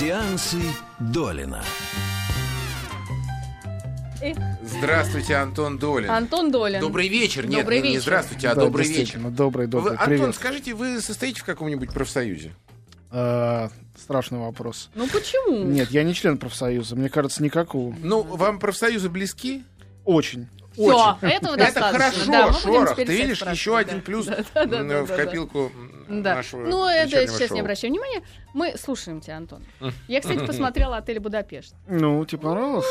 Сеансы Долина. Здравствуйте, Антон Долин. Антон Долин. Добрый вечер. Нет, Добрый не, не вечер. здравствуйте, а Да, добрый вечер. Добрый, добрый. Вы, Антон, Привет. скажите, вы состоите в каком-нибудь профсоюзе? Э, страшный вопрос. Ну почему? Нет, я не член профсоюза. Мне кажется, никакого. Ну, вам профсоюзы близки? Очень. Все, этого Это достаточно. хорошо, Да, Шорох. Ты видишь, еще один плюс в копилку Да. нашего Ну, это сейчас шоу. не обращаем внимания. Мы слушаем тебя, Антон. Я, кстати, посмотрела «Отель Будапешт». Ну, тебе понравилось?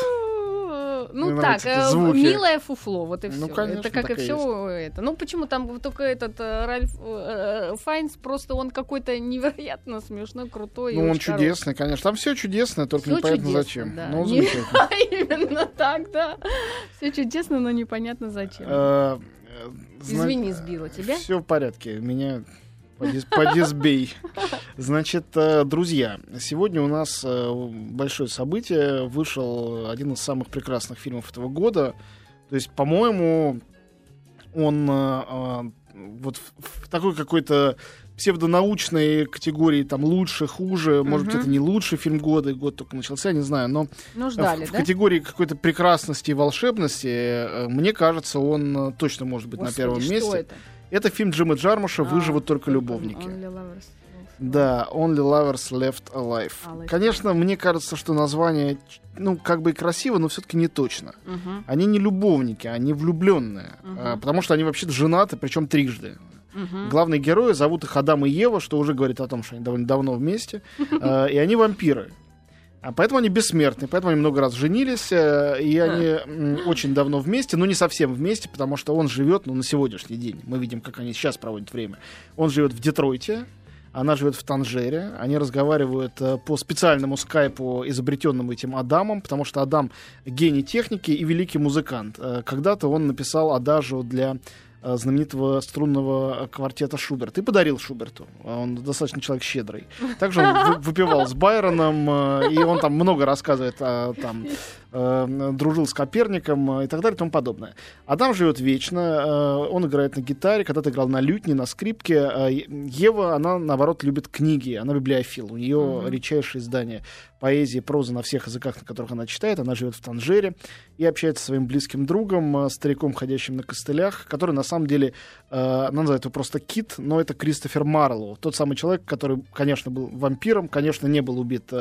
Ну, Мне так, э, звуки. милое фуфло, вот и все. Ну, конечно, это как так и все это. Ну, почему там только этот э, Ральф э, Файнс, просто он какой-то невероятно смешной, крутой. и Ну, он очень хороший. чудесный, конечно. Там все чудесное, только Всё непонятно чудесно, зачем. да. Ну. Именно так, да. Все чудесно, но непонятно зачем. Э, э, Извини, сбила тебя. Все в порядке. Меня подис- подисбей. Значит, э, друзья, сегодня у нас э, большое событие. Вышел один из самых прекрасных фильмов этого года. То есть, по-моему, он э, вот в, в такой какой-то псевдонаучной категории, там, лучше, хуже, может быть, это не лучший фильм года, год только начался, не знаю, но Ну, ждали, в, в да? категории какой-то прекрасности и волшебности, мне кажется, он точно может быть Господи, на первом что месте. это? Это фильм Джима Джармуша А, «Выживут только любовники». Да, Only Lovers Left Alive. Alive. Конечно, мне кажется, что название, ну, как бы и красиво, но все-таки не точно. Мгм, Они не любовники, они влюбленные. Мгм. а, Потому что они вообще-то женаты, причем трижды. мгм. Главные герои зовут их Адам и Ева, что уже говорит о том, что они довольно давно вместе. а, И они вампиры. А поэтому они бессмертны, поэтому они много раз женились, э, и они очень давно вместе, но не совсем вместе, потому что он живет, ну, на сегодняшний день. Мы видим, как они сейчас проводят время. Он живет в Детройте, она живет в Танжере. Они разговаривают э, по специальному скайпу, изобретенному этим Адамом, потому что Адам гений техники и великий музыкант. Э, Когда-то он написал адажу для знаменитого струнного квартета Шуберт и подарил Шуберту. Он достаточно человек щедрый. Также он вы- выпивал с Байроном, э, и он там много рассказывает о там э, дружил с Коперником э, и так далее и тому подобное. Адам живет вечно, э, он играет на гитаре, когда-то играл на лютне, на скрипке. Э, Ева, она, наоборот, любит книги, она библиофил. У нее редчайшие издания поэзии, прозы на всех языках, на которых она читает. Она живет в Танжере и общается со своим близким другом, э, стариком, ходящим на костылях, который на самом деле, э, она называет его просто Кит, но это Кристофер Марлоу, тот самый человек, который, конечно, был вампиром, конечно, не был убит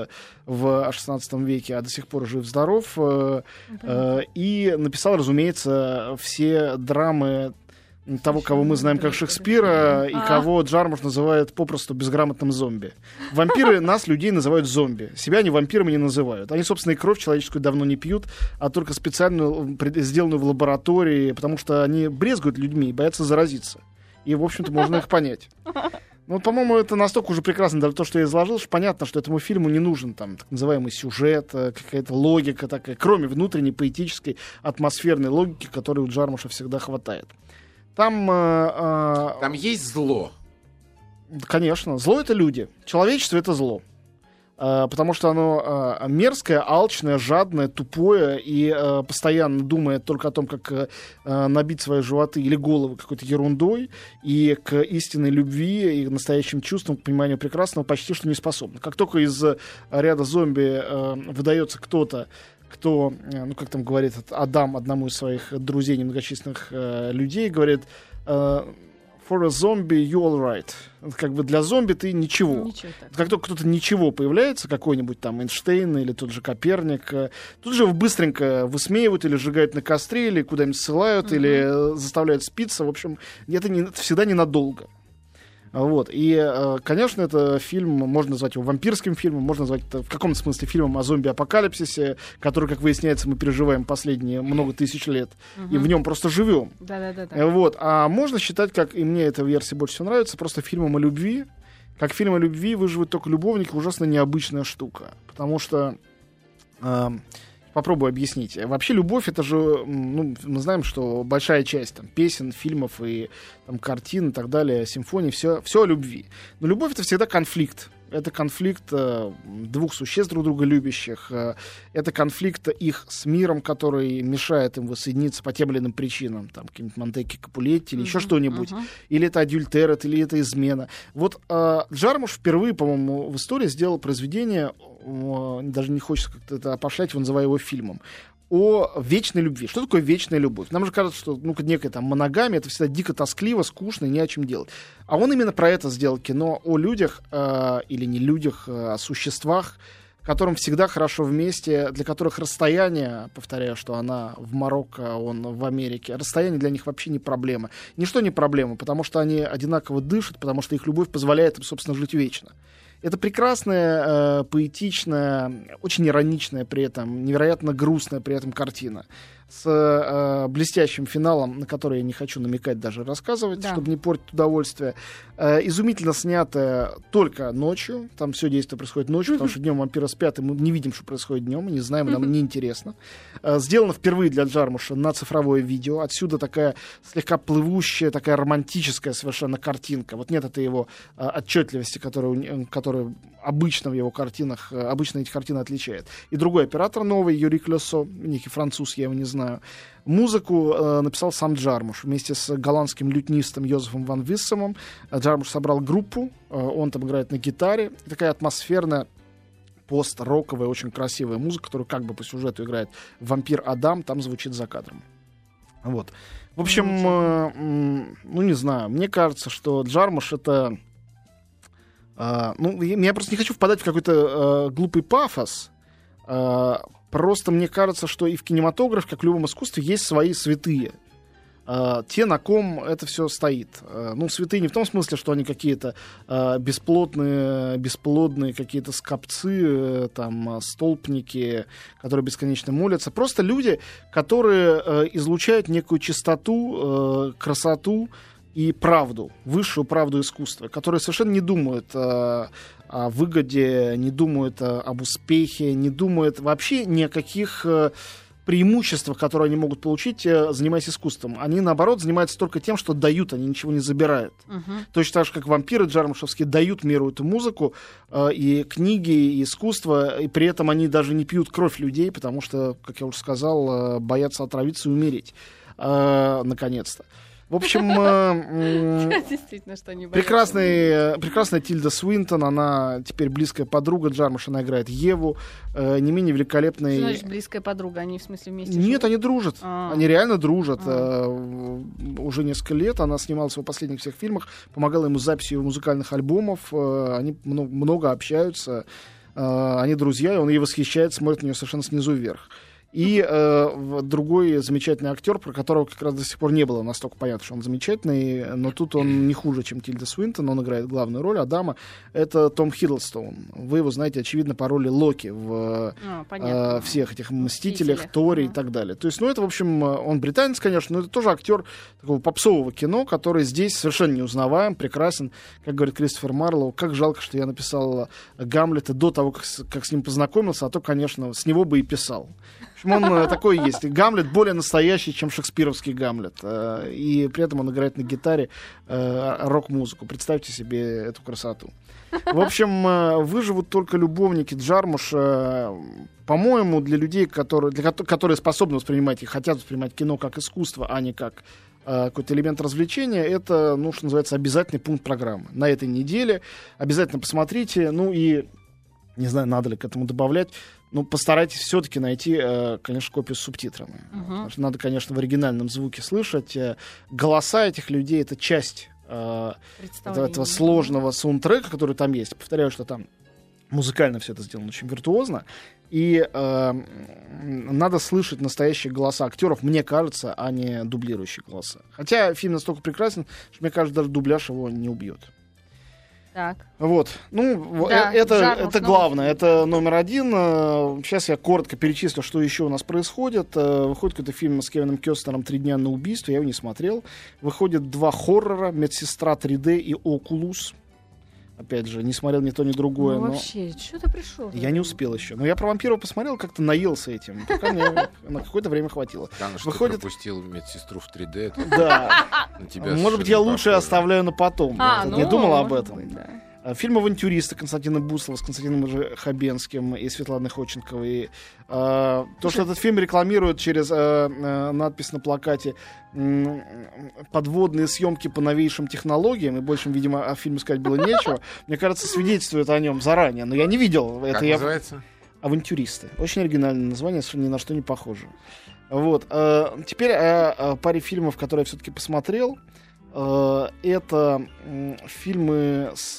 в 16 веке, а до сих пор жив-здоров, э, э, и написал, разумеется, все драмы того, кого мы знаем как Шекспира, и А. кого Джармуш называет попросту безграмотным зомби. Вампиры нас, людей, называют зомби. Себя они вампирами не называют. Они, собственно, и кровь человеческую давно не пьют, а только специальную, сделанную в лаборатории, потому что они брезгуют людьми и боятся заразиться. И, в общем-то, можно их понять. Ну, по-моему, это настолько уже прекрасно, даже то, что я изложил, что понятно, что этому фильму не нужен там так называемый сюжет, э, какая-то логика такая, кроме внутренней поэтической атмосферной логики, которой у Джармуша всегда хватает. Там, э, э, Там есть зло. конечно, зло это люди, человечество это зло. Э, Потому что оно э, мерзкое, алчное, жадное, тупое и э, постоянно думает только о том, как набить свои животы или головы какой-то ерундой, и к истинной любви и к настоящим чувствам, к пониманию прекрасного почти что не способно. Как только из ряда зомби выдается кто-то, кто, ну как там говорит Адам одному из своих друзей немногочисленных людей, говорит for a zombie you all right. Как бы для зомби ты ничего. Ничего так. Как только кто-то ничего появляется, какой-нибудь там Эйнштейн или тот же Коперник, э, тут же его быстренько высмеивают или сжигают на костре, или куда-нибудь ссылают, или э, заставляют спиться. В общем, это, не, это всегда ненадолго. Вот. И, э, конечно, это фильм, можно назвать его вампирским фильмом, можно назвать это в каком-то смысле фильмом о зомби-апокалипсисе, который, как выясняется, мы переживаем последние много тысяч лет, и в нем просто живем. Да-да-да. Э, Вот. А можно считать, как и мне эта версия больше всего нравится, просто фильмом о любви. Как фильм о любви выживет только любовник, ужасно необычная штука. Потому что эм, попробую объяснить. Вообще любовь это же, ну, мы знаем, что большая часть там, песен, фильмов и там, картин и так далее, симфоний, все, все о любви. Но любовь это всегда конфликт. Это конфликт э, двух существ друг друга любящих. Э, это конфликт их с миром, который мешает им воссоединиться по тем или иным причинам. Там какие-нибудь Монтеки Капулетти или еще Мгм, что-нибудь. мгм. Или это адюльтерат, или это измена. Вот э, Джармуш впервые, по-моему, в истории сделал произведение, даже не хочется как-то это опошлять, его называя его фильмом, о вечной любви. Что такое вечная любовь? Нам же кажется, что ну, некая там моногамия, это всегда дико тоскливо, скучно, не о чем делать. А он именно про это сделал кино о людях, э, или не людях, э, о существах, которым всегда хорошо вместе, для которых расстояние, повторяю, что она в Марокко, он в Америке, расстояние для них вообще не проблема. Ничто не проблема, потому что они одинаково дышат, потому что их любовь позволяет им, собственно, жить вечно. Это прекрасная, э, поэтичная, очень ироничная при этом, невероятно грустная при этом картина. С э, блестящим финалом, на который я не хочу намекать, даже рассказывать, Да. чтобы не портить удовольствие. Э, изумительно снятая только ночью. Там все действие происходит ночью, потому что днем вампиры спят, и мы не видим, что происходит днем, мы не знаем, нам неинтересно. Э, сделано впервые для Джармуша на цифровое видео. Отсюда такая слегка плывущая, такая романтическая совершенно картинка. Вот нет этой его э, отчетливости, которая, не- которая обычно в его картинах, э, обычно эти картины отличает. И другой оператор новый, Юрий Клесо, некий француз, я его не знаю. Музыку э, написал сам Джармуш вместе с голландским лютнистом Йозефом Ван Виссемом. Э, Джармуш собрал группу, э, он там играет на гитаре. Такая атмосферная пост-роковая, очень красивая музыка, которую как бы по сюжету играет вампир Адам, там звучит за кадром. Вот. В общем, э, м, ну не знаю, мне кажется, что Джармуш это... э, ну, я, я просто не хочу впадать в какой-то э, глупый пафос. Просто мне кажется, что и в кинематографе, как в любом искусстве, есть свои святые. Э, те, на ком это все стоит. Э, ну, святые не в том смысле, что они какие-то э, бесплотные, бесплодные какие-то скопцы, э, там, столпники, которые бесконечно молятся. Просто люди, которые э, излучают некую чистоту, э, красоту и правду, высшую правду искусства, которые совершенно не думают о выгоде, не думают об успехе, не думают вообще ни о каких э, преимуществах, которые они могут получить, э, занимаясь искусством. Они, наоборот, занимаются только тем, что дают, они ничего не забирают. Мгм. Точно так же, как вампиры джармушевские дают миру эту музыку, э, и книги, и искусство, и при этом они даже не пьют кровь людей, потому что, как я уже сказал, боятся отравиться и умереть. Наконец-то. В общем, э, Действительно, что прекрасный, э, прекрасная Тильда Свинтон, она теперь близкая подруга Джармуша, она играет Еву, э, не менее Что великолепный... значит близкая подруга? Они в смысле вместе Нет, они дружат. А. Они реально дружат. А. Уже несколько лет она снималась в последних всех фильмах, помогала ему с записью музыкальных альбомов. Они мно- много общаются. Они друзья, и он ей восхищает, смотрит на нее совершенно снизу вверх. И э, другой замечательный актер, про которого как раз до сих пор не было настолько понятно, что он замечательный, но тут он не хуже, чем Тильда Свинтон, он играет главную роль, Адама. Это Том Хиддлстоун. Вы его знаете, очевидно, по роли Локи в А, э, всех этих мстителях, Мстителях, Торе и ага. так далее. То есть, ну, это, в общем, э, он британец, конечно, но это тоже актер такого попсового кино, который здесь совершенно неузнаваем, прекрасен. Как говорит Кристофер Марлоу, как жалко, что я написал Гамлета до того, как как с ним познакомился, а то, конечно, с него бы и писал. Общем, он э, такой есть. Гамлет более настоящий, чем шекспировский Гамлет. Э, И при этом он играет на гитаре э, рок-музыку. Представьте себе эту красоту. В общем, выживут только любовники Джармуша. По-моему, для людей, которые, для, кото- которые способны воспринимать и хотят воспринимать кино как искусство, а не как какой-то элемент развлечения, это, ну, что называется, обязательный пункт программы. На этой неделе обязательно посмотрите. Ну и не знаю, надо ли к этому добавлять. Ну, постарайтесь все-таки найти, э, конечно, копию с субтитрами. Что надо, конечно, в оригинальном звуке слышать. Э, Голоса этих людей — это часть э, этого, сложного саундтрека, который там есть. Повторяю, что там музыкально все это сделано очень виртуозно. И э, надо слышать настоящие голоса актеров, мне кажется, а не дублирующие голоса. Хотя фильм настолько прекрасен, что, мне кажется, даже дубляж его не убьет. Так. Вот. Ну, Да, э, это, это главное. Это номер один. Э, Сейчас я коротко перечислю, что еще у нас происходит. Э, Выходит какой-то фильм с Кевином Кёстером «Три дня на убийство». Я его не смотрел. Выходит два хоррора «Медсестра 3D» и «Окулус». Опять же, не смотрел ни то, ни другое. ну, но вообще, что ты пришел? я не успел еще. Но я про вампиров посмотрел, как-то наелся этим. Пока мне на какое-то время хватило. Что Выходит- ты пропустил медсестру в 3D. Это Да. Может быть, я лучше оставляю на потом. А, Я ну, не думал об этом. быть, да. А, Фильм «Авантюристы» Константина Буслова с Константином Хабенским и Светланой Ходченковой. А, То, что этот фильм рекламируют через э, э, надпись на плакате «Подводные съемки по новейшим технологиям», и больше, видимо, о фильме сказать было нечего, мне кажется, свидетельствует о нем заранее. Но я не видел. Как Это я называется? Авантюристы. Очень оригинальное название, ни на что не похоже. Вот. э, Теперь о паре фильмов, которые я все-таки посмотрел. Э, Это фильмы с,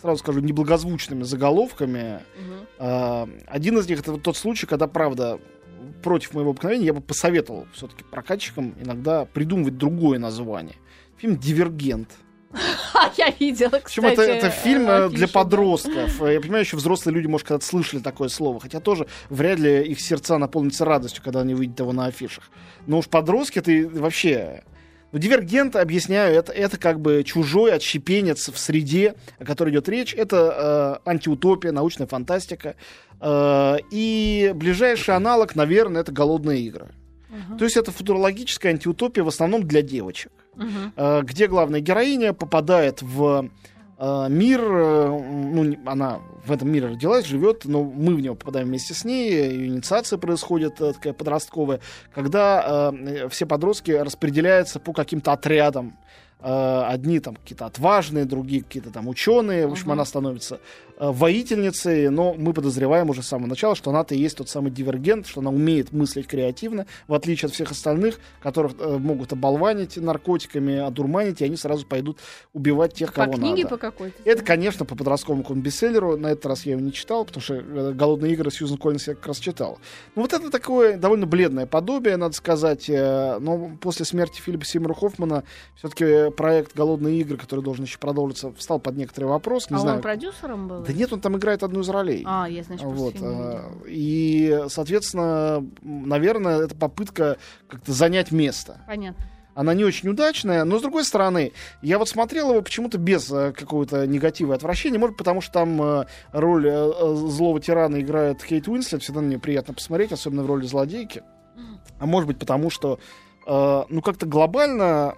сразу скажу, неблагозвучными заголовками. Э, Один из них это вот тот случай, когда, правда, против моего обыкновения я бы посоветовал все-таки прокатчикам иногда придумывать другое название. Фильм «Дивергент». Я видела, Причем кстати. это, это фильм э, афишу, для подростков. Я понимаю, еще взрослые люди, может, когда-то слышали такое слово. Хотя тоже вряд ли их сердца наполнятся радостью, когда они увидят его на афишах. Но уж подростки это вообще... Ну, дивергент, объясняю, это, это как бы чужой отщепенец в среде, о которой идет речь. Это э, антиутопия, научная фантастика. Э, и ближайший аналог, наверное, это голодные игры. Мгм. То есть это футурологическая антиутопия в основном для девочек э, где главная героиня попадает в мир, э, ну, она в этом мире родилась, живет, но мы в него попадаем вместе с ней, ее инициация происходит э, такая подростковая, когда э, все подростки распределяются по каким-то отрядам. Э, Одни там какие-то отважные, другие какие-то там ученые. В общем, Мгм. она становится э, воительницей, но мы подозреваем уже с самого начала, что она-то и есть тот самый дивергент, что она умеет мыслить креативно, в отличие от всех остальных, которых э, могут оболванить наркотиками, одурманить, и они сразу пойдут убивать тех, По кого книге надо. по какой-то? Это, конечно, по подростковому бестселлеру. На этот раз я его не читал, потому что «Голодные игры» Сьюзен Коллинс я как раз читал. Ну, вот это такое довольно бледное подобие, надо сказать. Но после смерти Филиппа Сеймура Хоффмана все-таки проект «Голодные игры», который должен еще продолжиться, встал под некоторый вопрос. Не а знаю. он продюсером был? Да нет, он там играет одну из ролей. А, я, значит, Вот, э, и, соответственно, наверное, это попытка как-то занять место. Понятно. Она не очень удачная, но с другой стороны, я вот смотрел его почему-то без э, какого-то негатива и отвращения, может, потому что там э, роль э, злого тирана играет Кейт Уинслет, всегда на нее приятно посмотреть, особенно в роли злодейки. А может быть, потому что, ну, как-то глобально,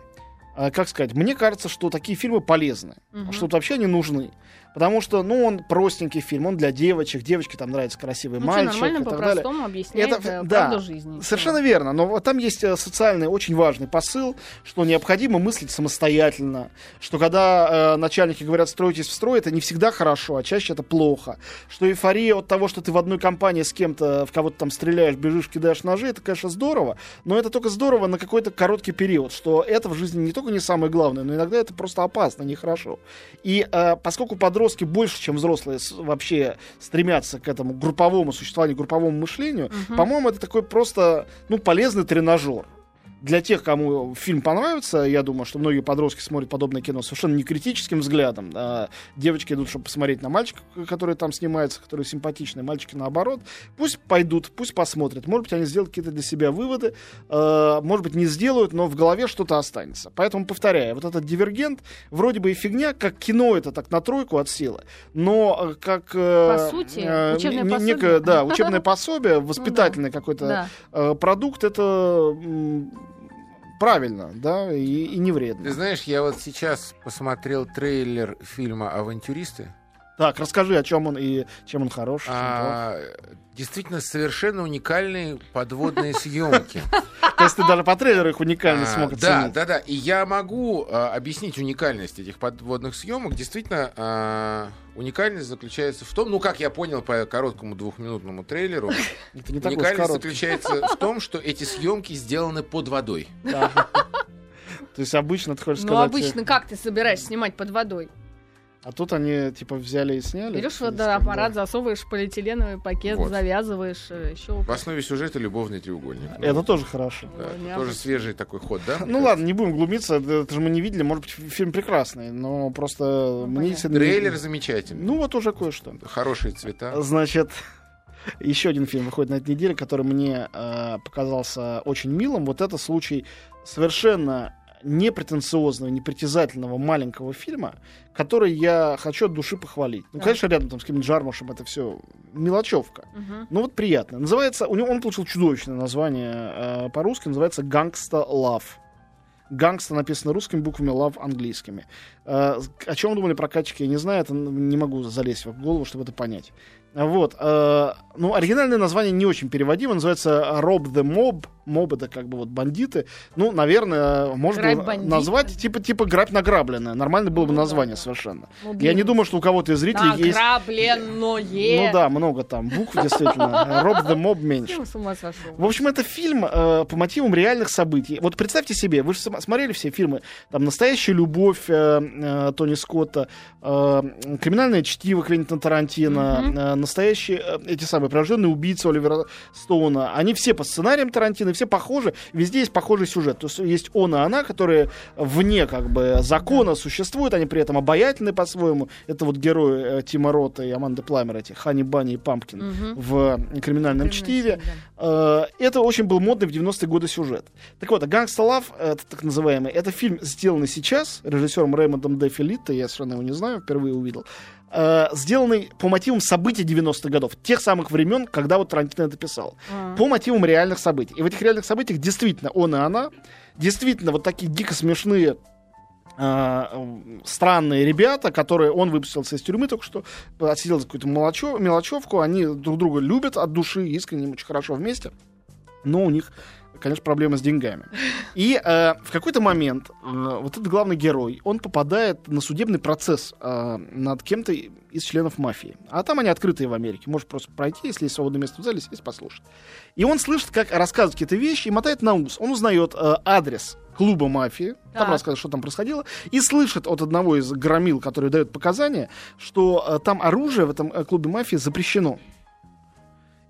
как сказать, мне кажется, что такие фильмы полезны, Мгм. что вообще они нужны. Потому что, ну, он простенький фильм, он для девочек, девочке там нравится красивый Ну, мальчик нормально и так далее. объясняет Это, да, жизни. Совершенно верно, но вот там есть э, социальный очень важный посыл, что необходимо мыслить самостоятельно, что когда э, начальники говорят «стройтесь в строй», это не всегда хорошо, а чаще это плохо, что эйфория от того, что ты в одной компании с кем-то, в кого-то там стреляешь, бежишь, кидаешь ножи, это, конечно, здорово, но это только здорово на какой-то короткий период, что это в жизни не только не самое главное, но иногда это просто опасно, нехорошо. И э, поскольку подростки больше, чем взрослые, вообще стремятся к этому групповому существованию, групповому мышлению, Мгм. по-моему, это такой просто, ну, полезный тренажер. Для тех, кому фильм понравится, я думаю, что многие подростки смотрят подобное кино совершенно не критическим взглядом. А девочки идут, чтобы посмотреть на мальчика, который там снимается, который симпатичный, мальчики наоборот. Пусть пойдут, пусть посмотрят. Может быть, они сделают какие-то для себя выводы. э, может быть, не сделают, но в голове что-то останется. Поэтому, повторяю, вот этот «Дивергент» вроде бы и фигня, как кино это так на тройку от силы, но э, как... э, По сути, э, учебное пособие. некое, да, учебное пособие, воспитательный какой-то э, продукт, это правильно, да, и, и не Ты вредно. знаешь, я вот сейчас посмотрел трейлер фильма «Авантюристы». Так, расскажи, о чем он и чем он хорош. А, действительно, совершенно уникальные подводные съемки. То есть ты даже по трейлеру их уникально А, смог Да, оценить. да, да. И я могу а, объяснить уникальность этих подводных съемок. Действительно, а, уникальность заключается в том, ну, как я понял по короткому двухминутному трейлеру, уникальность заключается в том, что эти съемки сделаны под водой. Да. То есть обычно, ты хочешь Ну, сказать... обычно как ты собираешься снимать под водой? А тут они, типа, взяли и сняли. Берешь как бы, засовываешь полиэтиленовый пакет, Вот. завязываешь еще. В основе сюжета любовный треугольник. Ну, Это тоже хорошо. да, О, необычно. тоже свежий такой ход, да? Ну ладно, не будем глумиться, это это же мы не видели, может быть, фи- фильм прекрасный, но просто мне понятно. действительно... Трейлер замечательный. Ну вот уже кое-что. Хорошие цвета. Значит, еще один фильм выходит на этой неделе, который мне э, показался очень милым. Вот это случай совершенно непретенциозного, непритязательного маленького фильма, который я хочу от души похвалить. Ну, конечно, рядом там с каким-нибудь Джармушем это все мелочевка. Мгм. Ну вот приятно. Называется, у него он получил чудовищное название э, по-русски, называется «Гангста Love». Гангста написано русскими буквами, love английскими. Э, О чем думали прокатчики, я не знаю, это не могу залезть в голову, чтобы это понять. Вот. э, Ну, оригинальное название не очень переводимо, называется Rob the Mob. Mob это как бы вот бандиты. Ну, наверное, можно назвать типа, типа грабь награбленное. Нормально было бы Ну название совершенно. Ну, Я не думаю, что у кого-то из зрителей есть... Награбленное. Ну да, много там букв, действительно. Rob the Mob меньше. Совсем с ума сошел. В общем, это фильм э, по мотивам реальных событий. Вот представьте себе, вы же см- смотрели все фильмы, там «Настоящая любовь» э, э, Тони Скотта, э, «Криминальное чтиво» Квентина Тарантино, Мгм. э, «Настоящие», э, эти самые «Прирожденные убийцы» Оливера Стоуна. Они все по сценариям Тарантино, все похожи, везде есть похожий сюжет. То есть есть он и она, которые вне как бы закона существуют, они при этом обаятельны по-своему. Это вот герои э, Тима Рота и Аманды Пламер, эти Хани Банни и Пампкин Мгм. в «Криминальном чтиве». Да. Э, Это очень был модный в 90-е годы сюжет. Так вот, «Гангста Лав», это так называемый, это фильм, сделанный сейчас режиссером Рэймондом Де Филитто, я совершенно его не знаю, впервые увидел, э, сделанный по мотивам событий 90-х годов, тех самых времен, когда вот Тарантино это писал. А. По мотивам реальных событий. И в этих реальных событиях действительно он и она, действительно вот такие дико смешные м, странные ребята, которые он выпустился из тюрьмы только что, отсидел за какую-то мелочев- мелочевку, они друг друга любят от души, искренне, очень хорошо вместе, но у них, конечно, проблемы с деньгами. И э, в какой-то момент э, вот этот главный герой, он попадает на судебный процесс э, над кем-то из членов мафии. А там они открытые в Америке. Может просто пройти, если есть свободное место в зале, сесть послушать. И он слышит, как рассказывают какие-то вещи и мотает на ус. Он узнает э, адрес клуба мафии, там Так. рассказывает, что там происходило, и слышит от одного из громил, который дает показания, что э, там оружие в этом э, клубе мафии запрещено.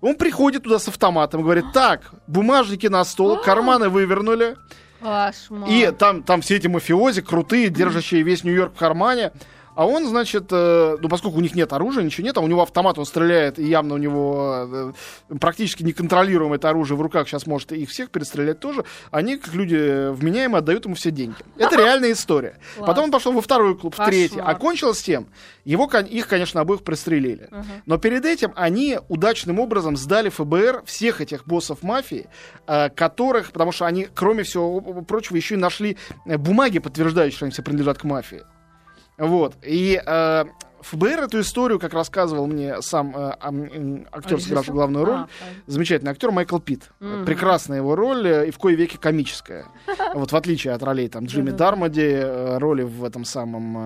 Он приходит туда с автоматом говорит, так, бумажники на стол, карманы вывернули, Кошмар. и там, там все эти мафиози крутые, держащие весь Нью-Йорк в кармане. А он, значит, э, ну, поскольку у них нет оружия, ничего нет, а у него автомат, он стреляет, и явно у него э, практически неконтролируемое это оружие в руках, сейчас может их всех перестрелять тоже, они, как люди вменяемые, отдают ему все деньги. Это реальная история. Класс. Потом он пошел во второй клуб, в третий. А кончилось тем, его, их, конечно, обоих пристрелили. Но перед этим они удачным образом сдали ФБР всех этих боссов мафии, э, которых, потому что они, кроме всего прочего, еще и нашли э, бумаги, подтверждающие, что они все принадлежат к мафии. Вот. И э, ФБР эту историю, как рассказывал мне сам э, м, актер, сыгравший главную роль, А, замечательный актер Майкл Питт. Мгм. Прекрасная его роль, э, и в кои веки комическая. Вот в отличие от ролей там Джимми. Дармоди, э, роли в этом самом...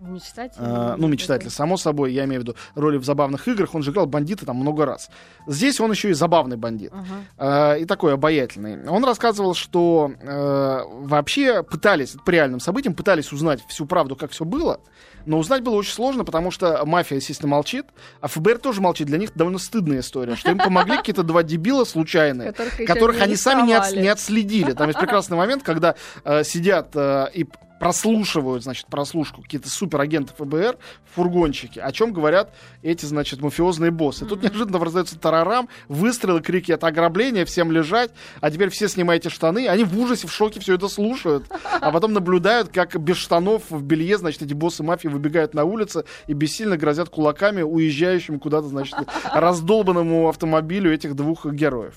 э, Мечтатель. Э, ну, мечтатель, само собой, я имею в виду роли в забавных играх. Он же играл бандита там много раз. Здесь он еще и забавный бандит. Ага. Э, и такой обаятельный. Он рассказывал, что э, вообще пытались, по реальным событиям, пытались узнать всю правду, как все было, но узнать было очень сложно, потому что мафия, естественно, молчит, а ФБР тоже молчит. Для них довольно стыдная история, что им помогли какие-то два дебила случайные, Которых которых они сами не, арестовали. не отследили. Там есть прекрасный момент, когда э, сидят э, и прослушивают, значит, прослушку какие-то суперагенты ФБР в фургончике, о чем говорят эти, значит, мафиозные боссы. Тут неожиданно раздается тарарам, выстрелы, крики, это ограбление, всем лежать, а теперь все снимаете штаны, они в ужасе, в шоке все это слушают, а потом наблюдают, как без штанов в белье, значит, эти боссы мафии выбегают на улицу и бессильно грозят кулаками уезжающим куда-то, значит, раздолбанному автомобилю этих двух героев.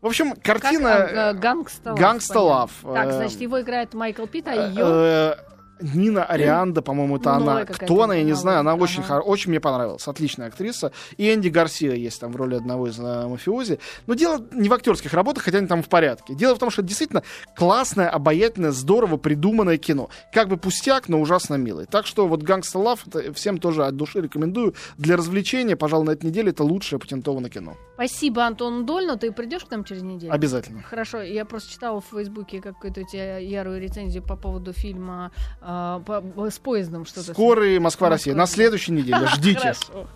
В общем, картина... г- Гангста Love. Гангста понятно. Love. Так, Э, значит, его играет Майкл Питт, а э, ее... э, Нина Арианда, по-моему, это она. Кто она, я не знаю. Она очень, хор- очень мне понравилась. Отличная актриса. И Энди Гарсия есть там в роли одного из э, мафиози. Но дело не в актерских работах, хотя они там в порядке. Дело в том, что это действительно классное, обаятельное, здорово придуманное кино. Как бы пустяк, но ужасно милый. Так что вот «Гангста Love» всем тоже от души рекомендую. Для развлечения, пожалуй, на этой неделе это лучшее патентованное кино. Спасибо, Антон Дольно. Ты придешь к нам через неделю? Обязательно. Хорошо, я просто читала в Фейсбуке какую-то у тебя ярую рецензию по поводу фильма а, по- с поездом что-то. Скорый Москва-Россия. На Москва. следующей неделе. Ждите. Хорошо.